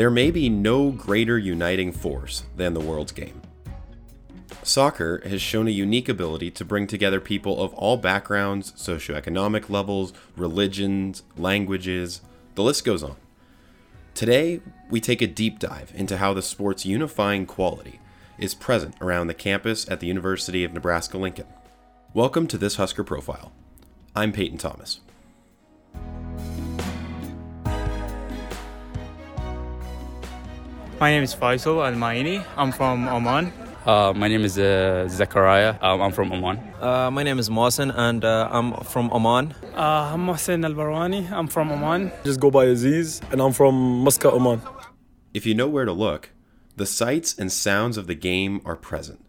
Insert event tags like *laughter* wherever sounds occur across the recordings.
There may be no greater uniting force than the world's game. Soccer has shown a unique ability to bring together people of all backgrounds, socioeconomic levels, religions, languages, the list goes on. Today, we take a deep dive into how the sport's unifying quality is present around the campus at the University of Nebraska Lincoln. Welcome to this Husker Profile. I'm Peyton Thomas. My name is Faisal Al Maini. I'm from Oman. Uh, my name is uh, Zachariah. Um, I'm from Oman. Uh, my name is Mohsen and uh, I'm from Oman. Uh, I'm Mohsen Al Barwani. I'm from Oman. Just go by Aziz and I'm from Muscat, Oman. If you know where to look, the sights and sounds of the game are present.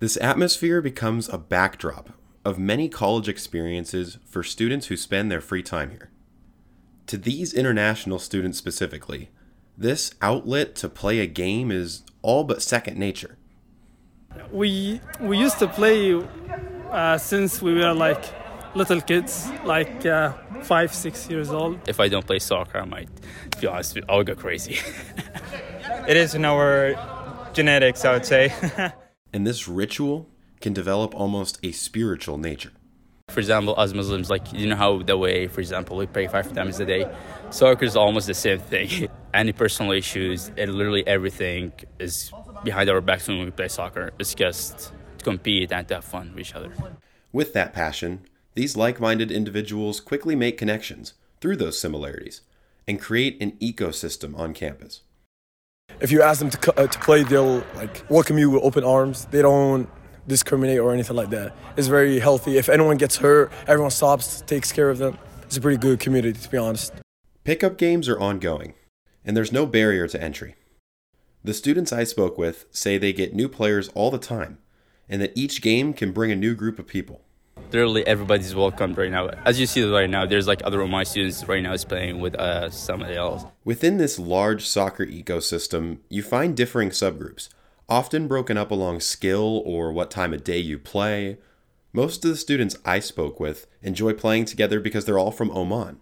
This atmosphere becomes a backdrop of many college experiences for students who spend their free time here. To these international students specifically, this outlet to play a game is all but second nature. We we used to play uh, since we were like little kids, like uh, five, six years old. If I don't play soccer, I might, to be honest, I'll go crazy. *laughs* it is in our genetics, I would say. *laughs* and this ritual can develop almost a spiritual nature. For example, as Muslims, like you know how the way, for example, we pray five times a day. Soccer is almost the same thing. *laughs* Any personal issues, and literally everything is behind our backs when we play soccer. It's just to compete and to have fun with each other. With that passion, these like-minded individuals quickly make connections through those similarities and create an ecosystem on campus. If you ask them to, uh, to play, they'll like welcome you with open arms. They don't discriminate or anything like that. It's very healthy. If anyone gets hurt, everyone stops, takes care of them. It's a pretty good community, to be honest. Pickup games are ongoing, and there's no barrier to entry. The students I spoke with say they get new players all the time, and that each game can bring a new group of people. Literally everybody's welcomed right now. As you see right now, there's like other of my students right now is playing with uh, somebody else. Within this large soccer ecosystem, you find differing subgroups often broken up along skill or what time of day you play. Most of the students I spoke with enjoy playing together because they're all from Oman.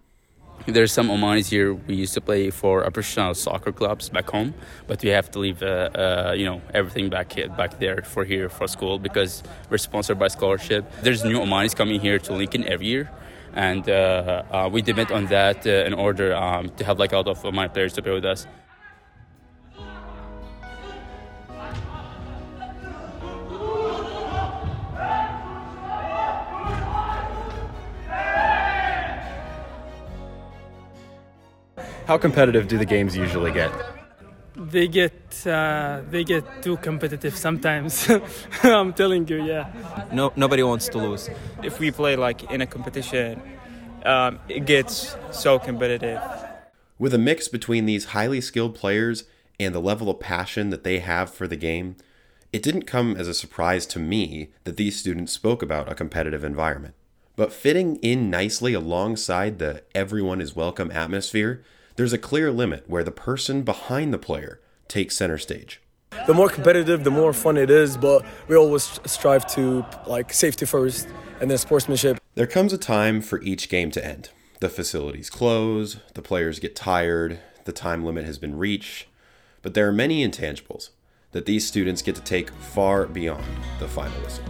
There's some Omanis here. We used to play for a professional soccer clubs back home, but we have to leave, uh, uh, you know, everything back here, back there for here for school because we're sponsored by scholarship. There's new Omanis coming here to Lincoln every year, and uh, uh we depend on that uh, in order um, to have like a lot of Omani players to play with us. How competitive do the games usually get? They get uh, they get too competitive sometimes. *laughs* I'm telling you, yeah. No, nobody wants to lose. If we play like in a competition, um, it gets so competitive. With a mix between these highly skilled players and the level of passion that they have for the game, it didn't come as a surprise to me that these students spoke about a competitive environment. But fitting in nicely alongside the everyone is welcome atmosphere there's a clear limit where the person behind the player takes center stage. The more competitive, the more fun it is, but we always strive to like safety first and then sportsmanship. There comes a time for each game to end. The facilities close, the players get tired, the time limit has been reached, but there are many intangibles that these students get to take far beyond the final whistle.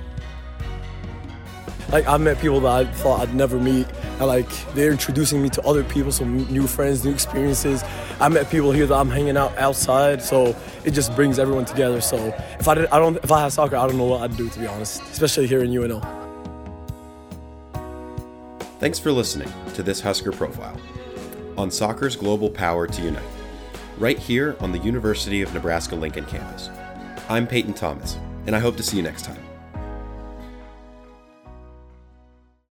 Like I've met people that I thought I'd never meet, and like they're introducing me to other people, some new friends, new experiences. I met people here that I'm hanging out outside, so it just brings everyone together. So if I did, I don't, if I had soccer, I don't know what I'd do to be honest, especially here in UNL. Thanks for listening to this Husker Profile on soccer's global power to unite, right here on the University of Nebraska Lincoln campus. I'm Peyton Thomas, and I hope to see you next time.